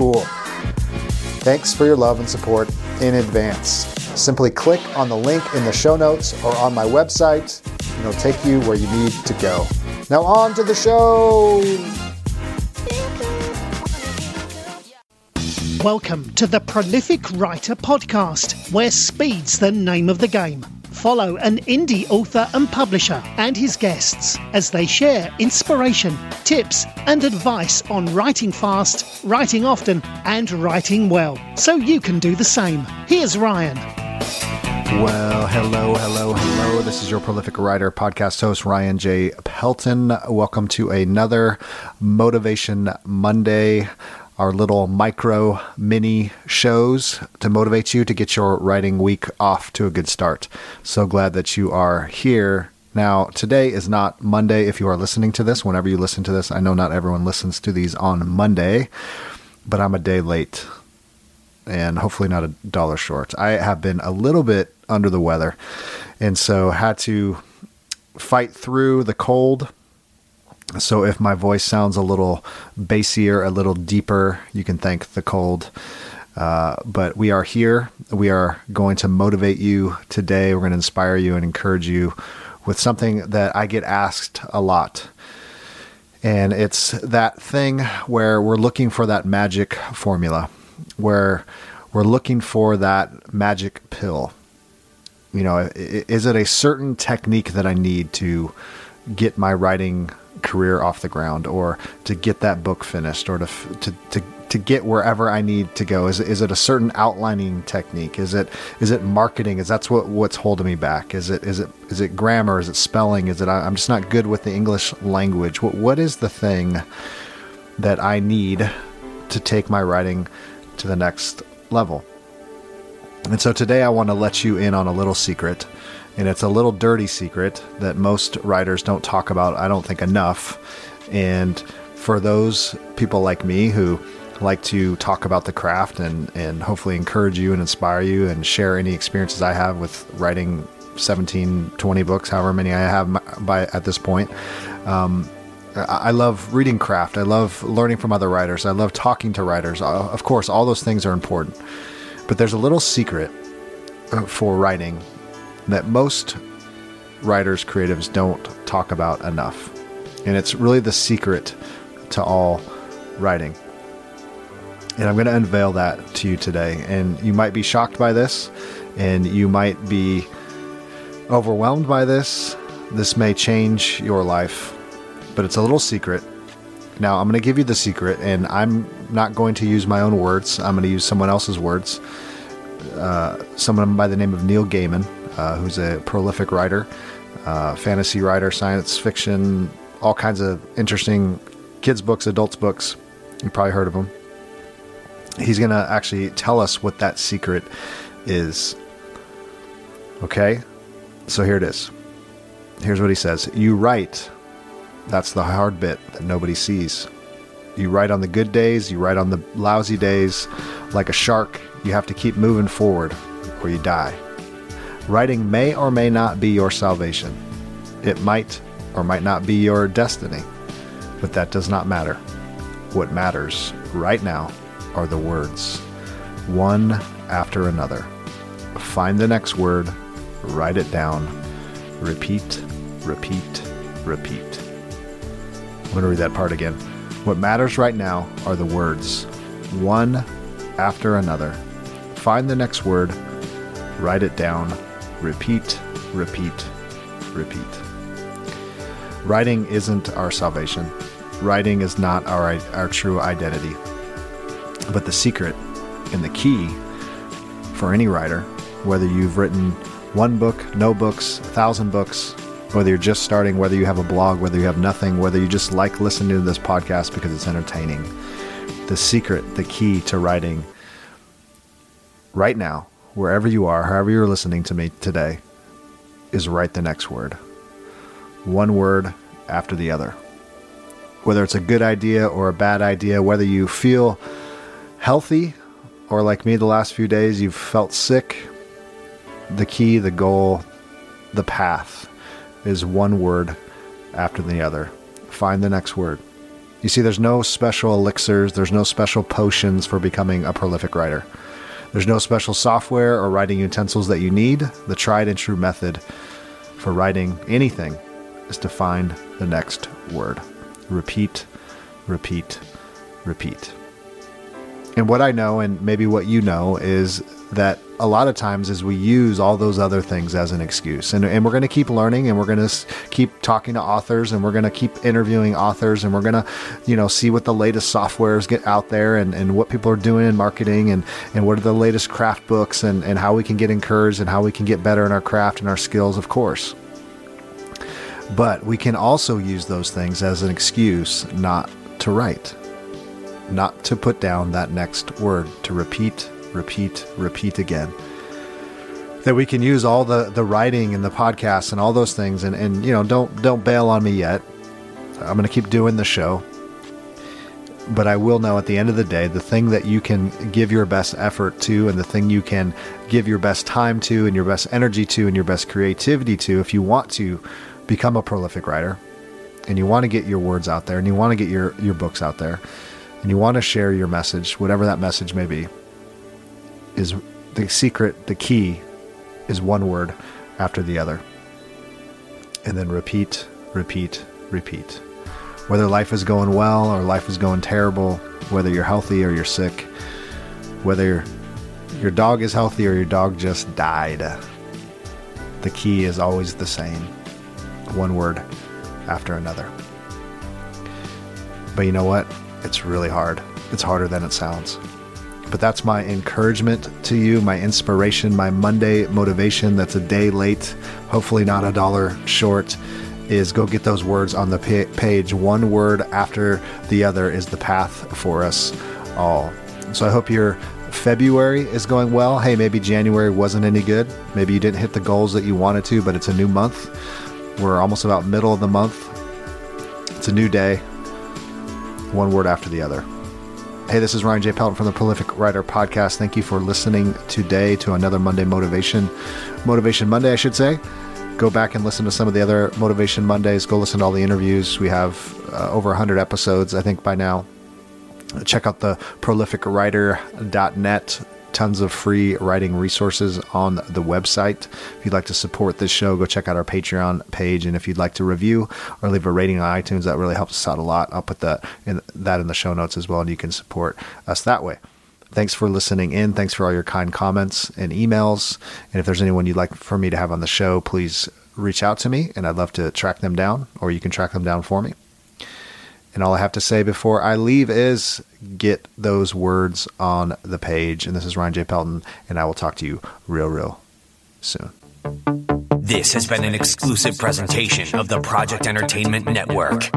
cool. Thanks for your love and support in advance. Simply click on the link in the show notes or on my website, and it'll take you where you need to go. Now, on to the show. Welcome to the Prolific Writer Podcast, where speed's the name of the game. Follow an indie author and publisher and his guests as they share inspiration, tips, and advice on writing fast, writing often, and writing well, so you can do the same. Here's Ryan. Well, hello, hello, hello. This is your prolific writer, podcast host, Ryan J. Pelton. Welcome to another Motivation Monday our little micro mini shows to motivate you to get your writing week off to a good start. So glad that you are here. Now, today is not Monday if you are listening to this, whenever you listen to this. I know not everyone listens to these on Monday, but I'm a day late and hopefully not a dollar short. I have been a little bit under the weather and so had to fight through the cold so if my voice sounds a little bassier, a little deeper, you can thank the cold. Uh, but we are here. We are going to motivate you today. We're going to inspire you and encourage you with something that I get asked a lot. And it's that thing where we're looking for that magic formula, where we're looking for that magic pill. You know, is it a certain technique that I need to get my writing career off the ground or to get that book finished or to to to to get wherever I need to go? Is is it a certain outlining technique? Is it is it marketing? Is that's what what's holding me back? Is it is it is it grammar? Is it spelling? Is it I'm just not good with the English language? What what is the thing that I need to take my writing to the next level? And so today I want to let you in on a little secret and it's a little dirty secret that most writers don't talk about, I don't think, enough. And for those people like me who like to talk about the craft and, and hopefully encourage you and inspire you and share any experiences I have with writing 17, 20 books, however many I have by at this point. Um, I love reading craft. I love learning from other writers. I love talking to writers. Uh, of course, all those things are important. But there's a little secret uh, for writing that most writers, creatives don't talk about enough. And it's really the secret to all writing. And I'm going to unveil that to you today. And you might be shocked by this, and you might be overwhelmed by this. This may change your life, but it's a little secret. Now, I'm going to give you the secret, and I'm not going to use my own words. I'm going to use someone else's words. Uh, someone by the name of Neil Gaiman who's a prolific writer, uh, fantasy writer, science fiction, all kinds of interesting kids' books, adults' books. You probably heard of him. He's going to actually tell us what that secret is. Okay? So here it is. Here's what he says You write. That's the hard bit that nobody sees. You write on the good days, you write on the lousy days. Like a shark, you have to keep moving forward or you die. Writing may or may not be your salvation. It might or might not be your destiny. But that does not matter. What matters right now are the words, one after another. Find the next word, write it down, repeat, repeat, repeat. I'm going to read that part again. What matters right now are the words, one after another. Find the next word, write it down, repeat, repeat, repeat. Writing isn't our salvation. Writing is not our, our true identity. But the secret and the key for any writer, whether you've written one book, no books, a thousand books, whether you're just starting, whether you have a blog, whether you have nothing, whether you just like listening to this podcast because it's entertaining, the secret, the key to writing right now, wherever you are, however you're listening to me today, is write the next word. One word after the other. Whether it's a good idea or a bad idea, whether you feel healthy or like me the last few days, you've felt sick, the key, the goal, the path is one word after the other. Find the next word. You see, there's no special elixirs, there's no special potions for becoming a prolific writer. There's no special software or writing utensils that you need. The tried and true method for writing anything is to find the next word. Repeat, repeat, repeat. And what I know, and maybe what you know, is that a lot of times is we use all those other things as an excuse. And, and we're going to keep learning and we're going to keep talking to authors and we're going to keep interviewing authors and we're going to, you know, see what the latest softwares get out there and, and what people are doing in marketing and, and what are the latest craft books and, and how we can get encouraged and how we can get better in our craft and our skills, of course. But we can also use those things as an excuse not to write, not to put down that next word, to repeat, repeat, repeat again. That we can use all the, the writing and the podcasts and all those things and, and you know, don't don't bail on me yet. I'm gonna keep doing the show. But I will know at the end of the day, the thing that you can give your best effort to and the thing you can give your best time to and your best energy to and your best creativity to if you want to become a prolific writer and you want to get your words out there and you want to get your, your books out there and you want to share your message, whatever that message may be, is the secret, the key is one word after the other. And then repeat, repeat, repeat. Whether life is going well or life is going terrible, whether you're healthy or you're sick, whether your dog is healthy or your dog just died, the key is always the same one word after another. But you know what? It's really hard. It's harder than it sounds. But that's my encouragement to you, my inspiration, my Monday motivation that's a day late, hopefully not a dollar short, is go get those words on the page. One word after the other is the path for us all. So I hope your February is going well. Hey, maybe January wasn't any good. Maybe you didn't hit the goals that you wanted to, but it's a new month. We're almost about middle of the month. It's a new day. One word after the other. Hey, this is Ryan J. Pelton from the Prolific Writer Podcast. Thank you for listening today to another Monday Motivation. Motivation Monday, I should say. Go back and listen to some of the other Motivation Mondays. Go listen to all the interviews. We have uh, over 100 episodes, I think, by now. Check out the prolificwriter.net tons of free writing resources on the website. If you'd like to support this show, go check out our Patreon page. And if you'd like to review or leave a rating on iTunes, that really helps us out a lot. I'll put that in, that in the show notes as well, and you can support us that way. Thanks for listening in. Thanks for all your kind comments and emails. And if there's anyone you'd like for me to have on the show, please reach out to me, and I'd love to track them down, or you can track them down for me. And all I have to say before I leave is get those words on the page. And this is Ryan J. Pelton, and I will talk to you real, real soon. This has been an exclusive presentation of the Project Entertainment Network.